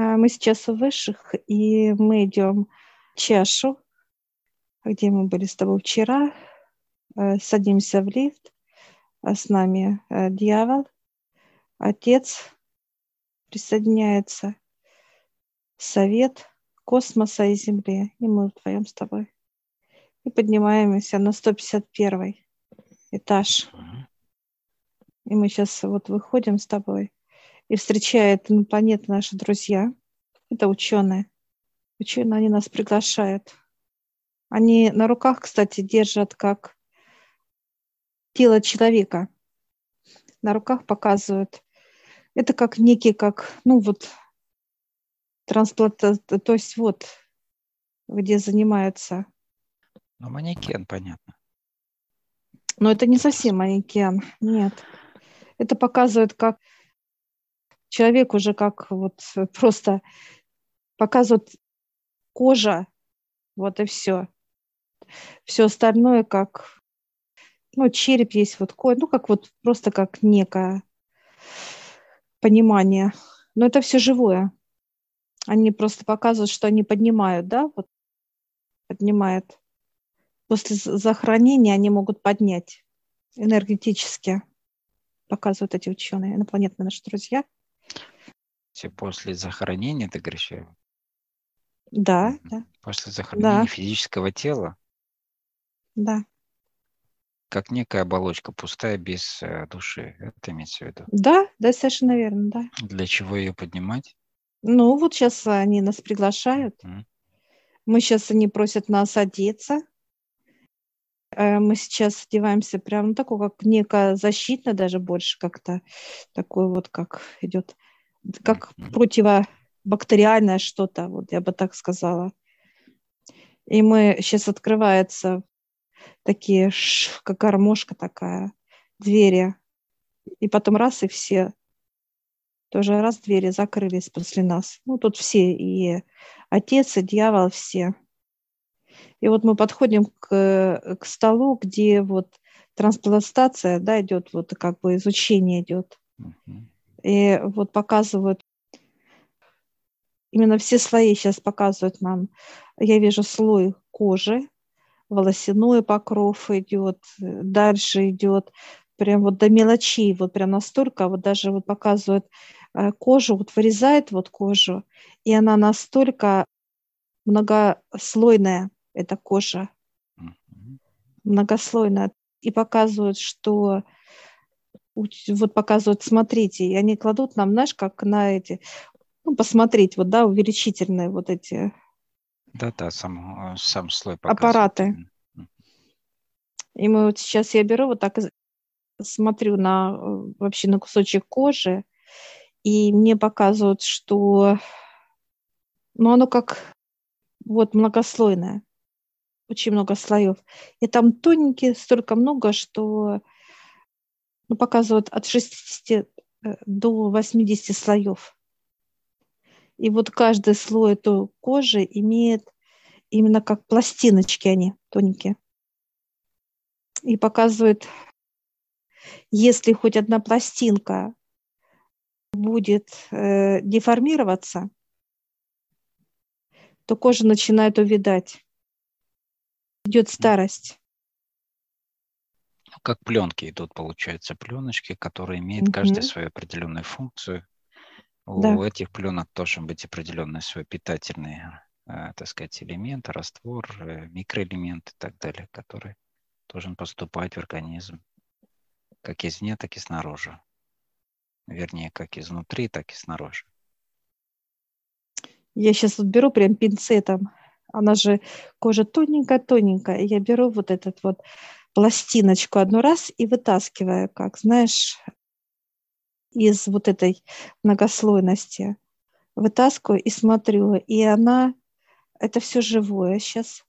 А мы сейчас у высших, и мы идем чашу, где мы были с тобой вчера, э, садимся в лифт, а с нами дьявол, отец присоединяется, совет космоса и Земли, и мы вдвоем с тобой. И поднимаемся на 151 этаж. И мы сейчас вот выходим с тобой, и встречают инопланетные наши друзья. Это ученые. Ученые, они нас приглашают. Они на руках, кстати, держат как тело человека. На руках показывают. Это как некий, как, ну вот, трансплант, то есть вот, где занимаются. Ну, манекен, понятно. Но это не совсем манекен, нет. Это показывает, как человек уже как вот просто показывает кожа, вот и все. Все остальное как, ну, череп есть, вот ну, как вот просто как некое понимание. Но это все живое. Они просто показывают, что они поднимают, да, вот поднимают. После захоронения они могут поднять энергетически, показывают эти ученые, инопланетные наши друзья – после захоронения, ты говоришь? Да, да. После захоронения да. физического тела? Да. Как некая оболочка пустая, без э, души. Это имеется в виду? Да, да, совершенно верно, да. Для чего ее поднимать? Ну, вот сейчас они нас приглашают. Mm. Мы сейчас, они просят нас одеться. Э, мы сейчас одеваемся прям, ну, такое, как некая защитная даже больше как-то. Такой вот, как идет как противобактериальное что-то, вот я бы так сказала. И мы сейчас открывается такие, как гармошка такая, двери. И потом раз, и все тоже раз двери закрылись после нас. Ну, тут все, и отец, и дьявол, все. И вот мы подходим к, к столу, где вот трансплантация, да, идет, вот как бы изучение идет. Uh-huh. И вот показывают, именно все слои сейчас показывают нам. Я вижу слой кожи, волосяной покров идет, дальше идет прям вот до мелочей, вот прям настолько, вот даже вот показывают э, кожу, вот вырезает вот кожу, и она настолько многослойная, эта кожа, многослойная, и показывают, что вот показывают, смотрите, и они кладут нам, знаешь, как на эти, ну, посмотреть, вот, да, увеличительные вот эти да-да, сам, сам слой аппараты. И мы вот сейчас я беру вот так смотрю на вообще на кусочек кожи, и мне показывают, что ну, оно как вот многослойное, очень много слоев. И там тоненькие, столько много, что ну, показывают от 60 э, до 80 слоев. И вот каждый слой этой кожи имеет именно как пластиночки они тоненькие. И показывает, если хоть одна пластинка будет э, деформироваться, то кожа начинает увядать. Идет старость как пленки идут, получается, пленочки, которые имеют угу. каждая свою определенную функцию. Да. У этих пленок должен быть определенный свой питательный, э, так сказать, элемент, раствор, э, микроэлемент и так далее, который должен поступать в организм как извне, так и снаружи. Вернее, как изнутри, так и снаружи. Я сейчас вот беру прям пинцетом. Она же кожа тоненькая-тоненькая. Я беру вот этот вот пластиночку одну раз и вытаскиваю, как, знаешь, из вот этой многослойности. Вытаскиваю и смотрю, и она, это все живое сейчас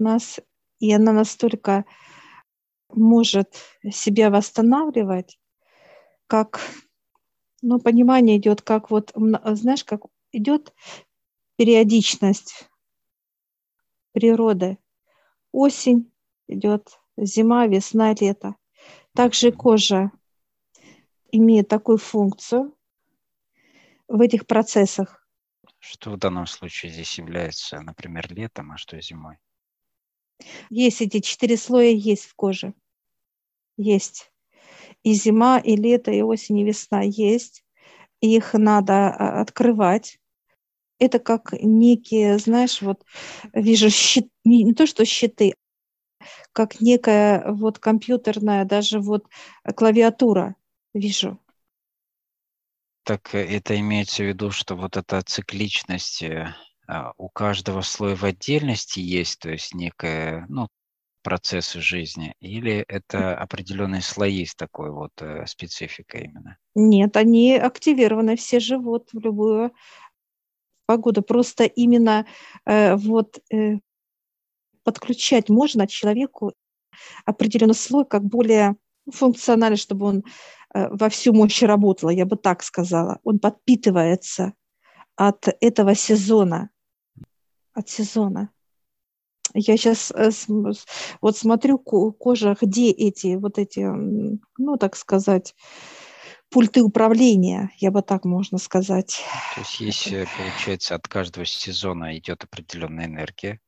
у нас, и она настолько может себя восстанавливать, как, ну, понимание идет, как вот, знаешь, как идет периодичность природы. Осень идет, зима, весна, лето. Также кожа имеет такую функцию в этих процессах. Что в данном случае здесь является, например, летом, а что зимой? Есть эти четыре слоя, есть в коже. Есть. И зима, и лето, и осень, и весна есть. Их надо а, открывать. Это как некие, знаешь, вот вижу щит, не, не то что щиты, как некая вот компьютерная даже вот клавиатура вижу. Так э, это имеется в виду, что вот эта цикличность э, а, у каждого слоя в отдельности есть, то есть некая, ну, процессы жизни, или это определенные слои с такой вот э, спецификой именно? Нет, они активированы, все живут в любую погоду. Просто именно э, вот э, подключать можно человеку определенный слой как более функциональный, чтобы он э, во всю мощь работал, я бы так сказала. Он подпитывается от этого сезона, от сезона. Я сейчас э, вот смотрю кожа, где эти вот эти, ну так сказать, пульты управления, я бы так можно сказать. То есть есть, получается, от каждого сезона идет определенная энергия,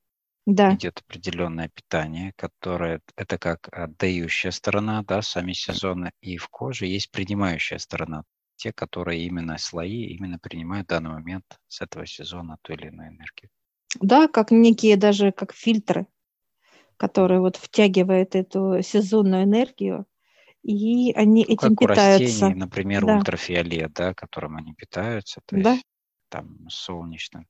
да. идет определенное питание, которое это как отдающая сторона, да, сами сезоны, и в коже есть принимающая сторона, те, которые именно слои именно принимают в данный момент с этого сезона ту или иную энергию. Да, как некие даже как фильтры, которые вот втягивают эту сезонную энергию, и они ну, этим как питаются. У растений, например, да. ультрафиолет, да, которым они питаются, то да. есть там солнечным,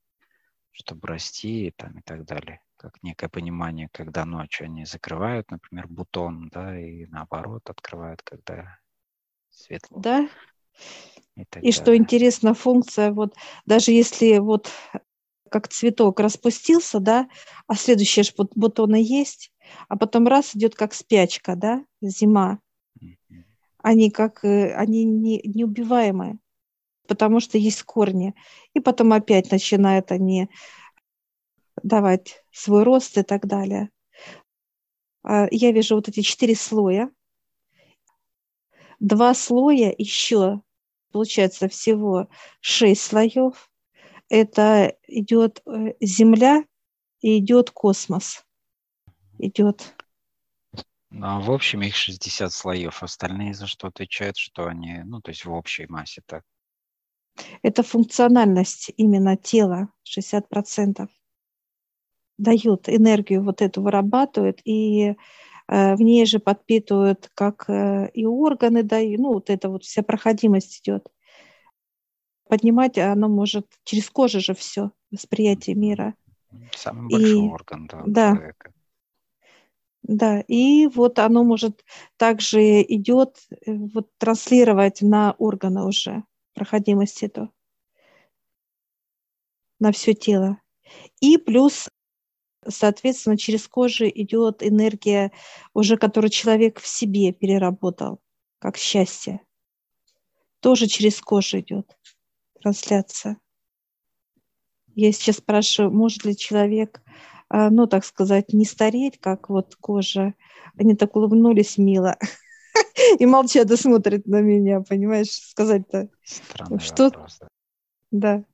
чтобы расти там, и так далее. Как некое понимание, когда ночью они закрывают, например, бутон, да, и наоборот открывают, когда светло. Да. И, и далее. что интересно, функция, вот даже если вот как цветок распустился, да, а следующие бутоны есть, а потом раз идет как спячка, да, зима. Они как, э, они не, неубиваемые, потому что есть корни. И потом опять начинают они давать свой рост и так далее. А, я вижу вот эти четыре слоя. Два слоя еще, получается, всего шесть слоев это идет э, Земля и идет космос. Идет. Ну, а в общем их 60 слоев. Остальные за что отвечают, что они, ну, то есть в общей массе так? Это функциональность именно тела, 60%. Дают энергию, вот эту вырабатывают, и э, в ней же подпитывают, как э, и органы дают, ну, вот это вот вся проходимость идет поднимать оно может через кожу же все, восприятие мира. Самый большой и, орган да, да, человека. Да, и вот оно может также идет э, вот транслировать на органы уже проходимость эту, на все тело. И плюс, соответственно, через кожу идет энергия уже, которую человек в себе переработал, как счастье. Тоже через кожу идет трансляция. Я сейчас спрашиваю, может ли человек, а, ну, так сказать, не стареть, как вот кожа. Они так улыбнулись мило и молчат и смотрят на меня, понимаешь, сказать-то. Странный что? Вопрос, да.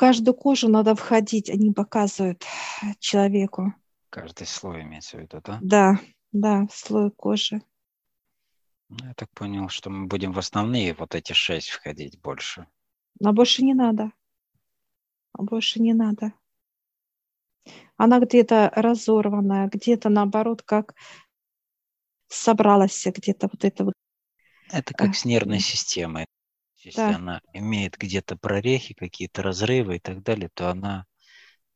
Каждую кожу надо входить, они показывают человеку. Каждый слой имеется в виду, да? Да, да, слой кожи. Ну, я так понял, что мы будем в основные вот эти шесть входить больше. А больше не надо. А больше не надо. Она где-то разорванная, где-то наоборот, как собралась где-то вот это вот. Это как с нервной системой. Если да. она имеет где-то прорехи, какие-то разрывы и так далее, то она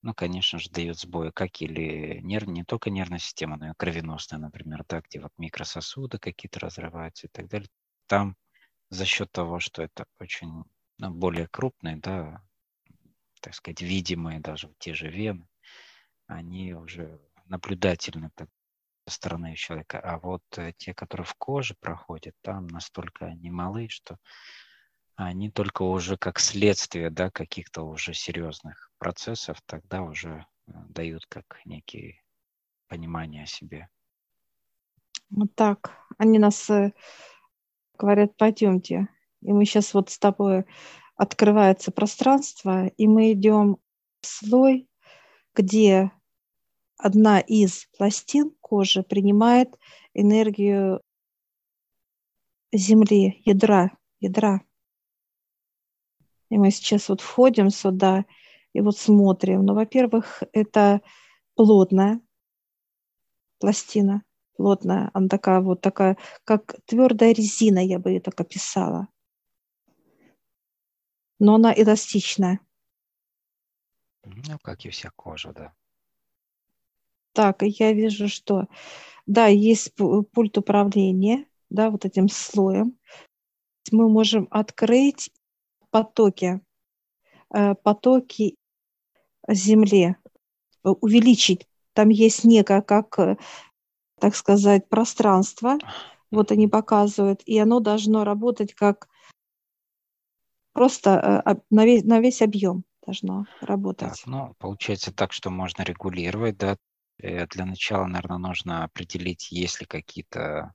ну, конечно же, дает сбои, как или нерв, не только нервная система, но и кровеносная, например, да, где вот микрососуды какие-то разрываются и так далее. Там за счет того, что это очень ну, более крупные, да, так сказать, видимые даже те же вены, они уже наблюдательны так, со стороны человека. А вот э, те, которые в коже проходят, там настолько они малы, что они только уже как следствие да, каких-то уже серьезных процессов тогда уже э, дают как некие понимания о себе. Вот так. Они нас э, говорят, пойдемте. И мы сейчас вот с тобой открывается пространство, и мы идем в слой, где одна из пластин кожи принимает энергию Земли, ядра, ядра. И мы сейчас вот входим сюда и вот смотрим. Ну, во-первых, это плотная пластина, плотная. Она такая вот такая, как твердая резина, я бы ее так описала. Но она эластичная. Ну, как и вся кожа, да. Так, я вижу, что, да, есть пульт управления, да, вот этим слоем. Мы можем открыть потоки, э, потоки Земли, увеличить. Там есть некое, как, э, так сказать, пространство, вот они показывают, и оно должно работать как просто э, на весь, на весь объем должно работать. Так, ну, получается так, что можно регулировать, да. Э, для начала, наверное, нужно определить, есть ли какие-то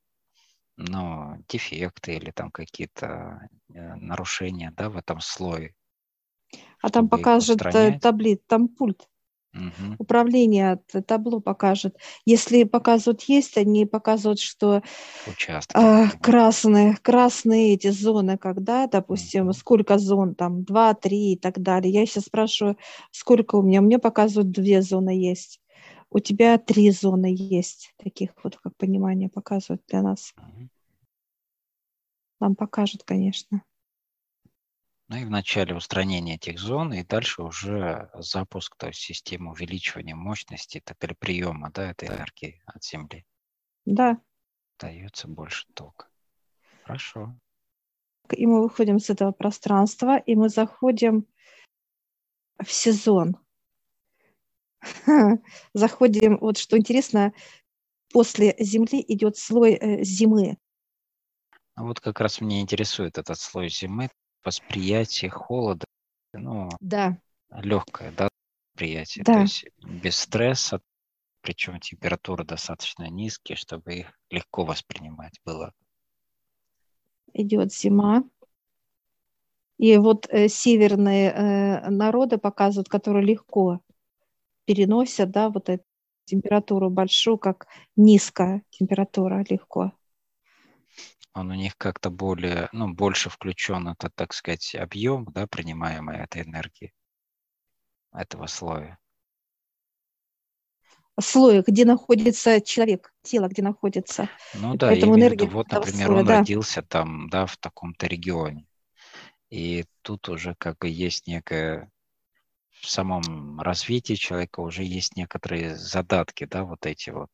ну, дефекты или там какие-то э, нарушения, да, в этом слое. А там покажет таблит, там пульт. Угу. Управление табло покажет. Если показывают есть, они показывают, что Участки, э, красные, красные эти зоны, когда, допустим, угу. сколько зон, там, два, три и так далее. Я сейчас спрашиваю, сколько у меня? Мне показывают две зоны есть. У тебя три зоны есть, таких вот, как понимание показывают для нас. Нам покажут, конечно. Ну и в начале устранения этих зон, и дальше уже запуск, то есть системы увеличивания мощности, так или приема, да, этой энергии от Земли. Да. Дается больше тока. Хорошо. И мы выходим с этого пространства, и мы заходим в сезон. Заходим, вот что интересно, после Земли идет слой э, зимы. А вот как раз меня интересует этот слой зимы, восприятие холода, ну, да. легкое, да, восприятие, да. то есть без стресса, причем температуры достаточно низкие, чтобы их легко воспринимать было. Идет зима. И вот э, северные э, народы показывают, которые легко переносят, да, вот эту температуру большую, как низкая температура легко он у них как-то более, ну, больше включен этот, так сказать, объем, да, принимаемой этой энергии, этого слоя. Слоя, где находится человек, тело, где находится. Ну да, Поэтому я имею в виду, вот, например, слоя, он да. родился там, да, в таком-то регионе. И тут уже как бы есть некое в самом развитии человека уже есть некоторые задатки, да, вот эти вот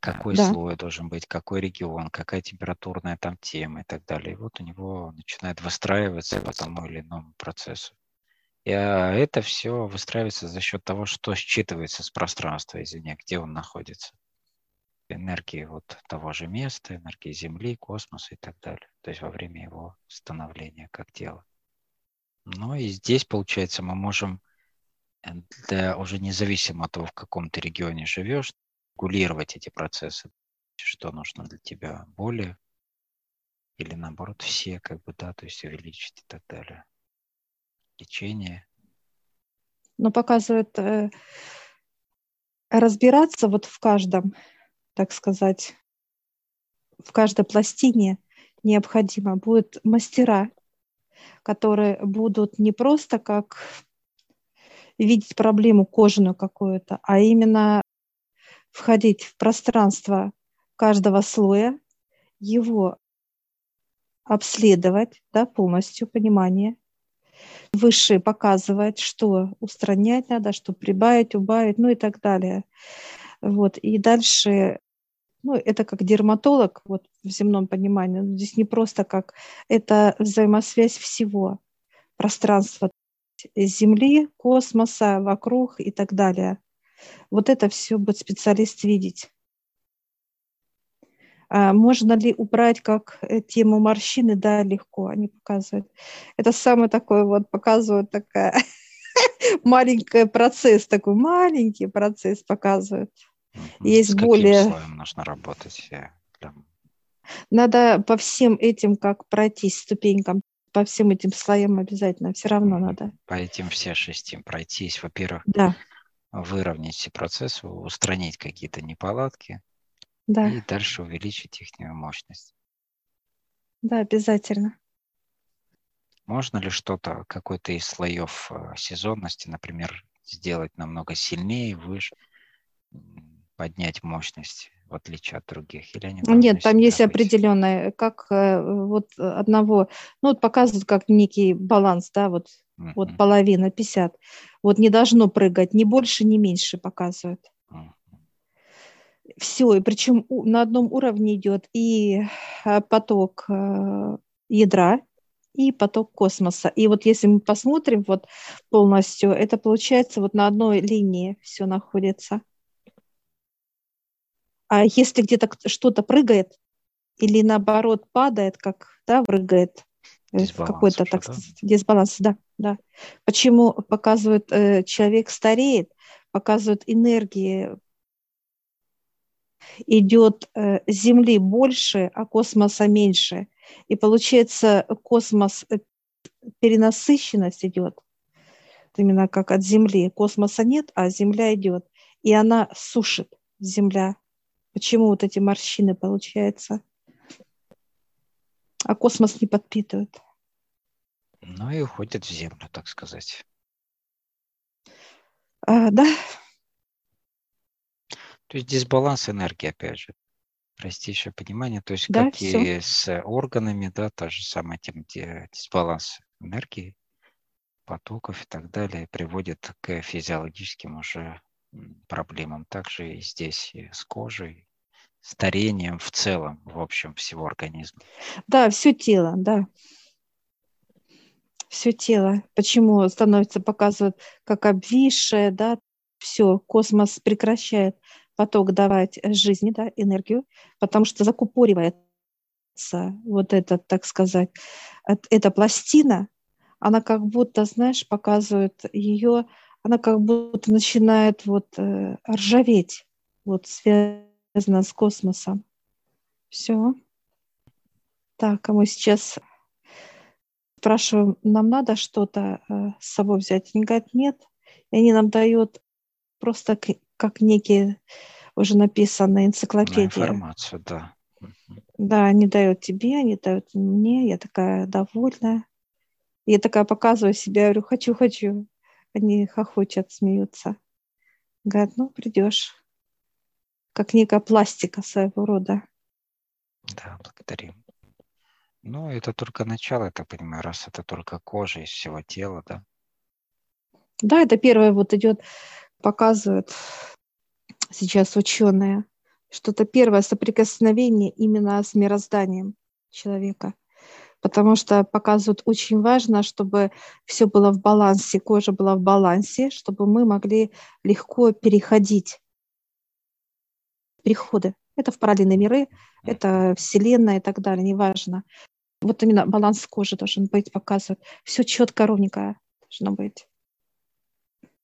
какой да. слой должен быть, какой регион, какая температурная там тема и так далее. И вот у него начинает выстраиваться по тому или иному процессу. И а, это все выстраивается за счет того, что считывается с пространства, извини, где он находится. Энергии вот того же места, энергии Земли, космоса и так далее. То есть во время его становления как тело. Ну и здесь, получается, мы можем э, для уже независимо от того, в каком ты регионе живешь, регулировать эти процессы, что нужно для тебя более или наоборот все, как бы, да, то есть увеличить и так далее. Лечение. Но показывает э, разбираться вот в каждом, так сказать, в каждой пластине необходимо будут мастера, которые будут не просто как видеть проблему кожаную какую-то, а именно входить в пространство каждого слоя, его обследовать да, полностью, понимание. Выше показывать, что устранять надо, что прибавить, убавить, ну и так далее. Вот. И дальше, ну, это как дерматолог вот, в земном понимании. Здесь не просто как, это взаимосвязь всего пространства Земли, космоса, вокруг и так далее. Вот это все будет специалист видеть. А можно ли убрать как э, тему морщины? Да, легко, они показывают. Это самый такой вот, показывают такая маленький процесс, такой маленький процесс показывают. Есть С более... слоем нужно работать? Надо по всем этим как пройтись ступенькам по всем этим слоям обязательно, все равно надо. По этим все шести пройтись, во-первых, да. выровнять все процессы, устранить какие-то неполадки да. и дальше увеличить их мощность. Да, обязательно. Можно ли что-то, какой-то из слоев э, сезонности, например, сделать намного сильнее, выше, поднять мощность? в отличие от других? Или они Нет, там есть быть? определенное, как э, вот одного, ну вот показывают как некий баланс, да, вот, uh-huh. вот половина, 50. Вот не должно прыгать ни больше, ни меньше показывают. Uh-huh. Все, и причем на одном уровне идет и э, поток э, ядра, и поток космоса. И вот если мы посмотрим вот полностью, это получается вот на одной линии все находится. А если где-то что-то прыгает или наоборот падает, как да, прыгает, какой-то так да? дисбаланс, да, да. Почему показывают э, человек стареет, показывают энергии идет э, Земли больше, а космоса меньше. И получается космос, э, перенасыщенность идет. Именно как от Земли. Космоса нет, а Земля идет. И она сушит Земля. Почему вот эти морщины получаются? А космос не подпитывает. Ну и уходит в землю, так сказать. А, да. То есть дисбаланс энергии, опять же. Простейшее понимание. То есть да, как все. и с органами, да, та же самая тема, где дисбаланс энергии, потоков и так далее приводит к физиологическим уже проблемам. Также и здесь и с кожей, старением в целом, в общем, всего организма. Да, все тело, да. Все тело. Почему становится, показывают, как обвисшее, да, все, космос прекращает поток давать жизни, да, энергию, потому что закупоривается вот это, так сказать, эта пластина, она как будто, знаешь, показывает ее, она как будто начинает вот э, ржаветь, вот связь связано с космосом. Все. Так, а мы сейчас спрашиваем, нам надо что-то э, с собой взять? Они говорят, нет. И они нам дают просто как некие уже написанные энциклопедии. Информацию, да. Да, они дают тебе, они дают мне. Я такая довольная. Я такая показываю себя, говорю, хочу, хочу. Они хохочут, смеются. Говорят, ну, придешь как некая пластика своего рода. Да, благодарим. Ну, это только начало, я так понимаю, раз это только кожа из всего тела, да? Да, это первое вот идет, показывают сейчас ученые, что это первое соприкосновение именно с мирозданием человека. Потому что показывают очень важно, чтобы все было в балансе, кожа была в балансе, чтобы мы могли легко переходить переходы. Это в параллельные миры, это Вселенная и так далее, неважно. Вот именно баланс кожи должен быть, показывать. Все четко, ровненько должно быть.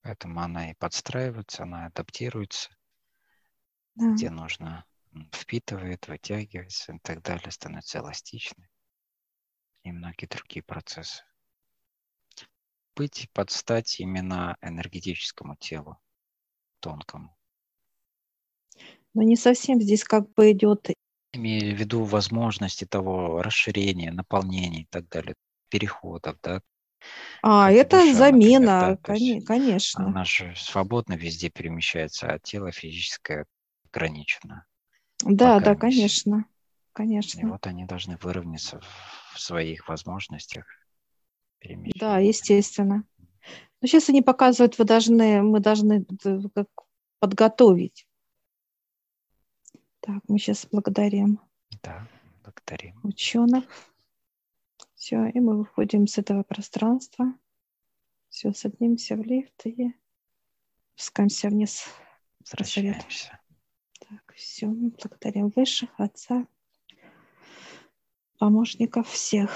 Поэтому она и подстраивается, она адаптируется, да. где нужно впитывает, вытягивается и так далее, становится эластичной. И многие другие процессы. Быть под стать именно энергетическому телу, тонкому. Но не совсем здесь как бы идет... Имею в виду возможности того расширения, наполнения и так далее, переходов, да? А, как это душа, замена, например, да? конечно. Она же свободно везде перемещается, а тело физическое ограничено. Да, да, конечно, конечно. И вот они должны выровняться в своих возможностях. Да, естественно. Но сейчас они показывают, вы должны, мы должны как подготовить так, мы сейчас благодарим. Да, благодарим. Ученых. Все, и мы выходим с этого пространства. Все, садимся в лифт и спускаемся вниз. Возвращаемся. Так, все, мы благодарим Высших, Отца, помощников всех.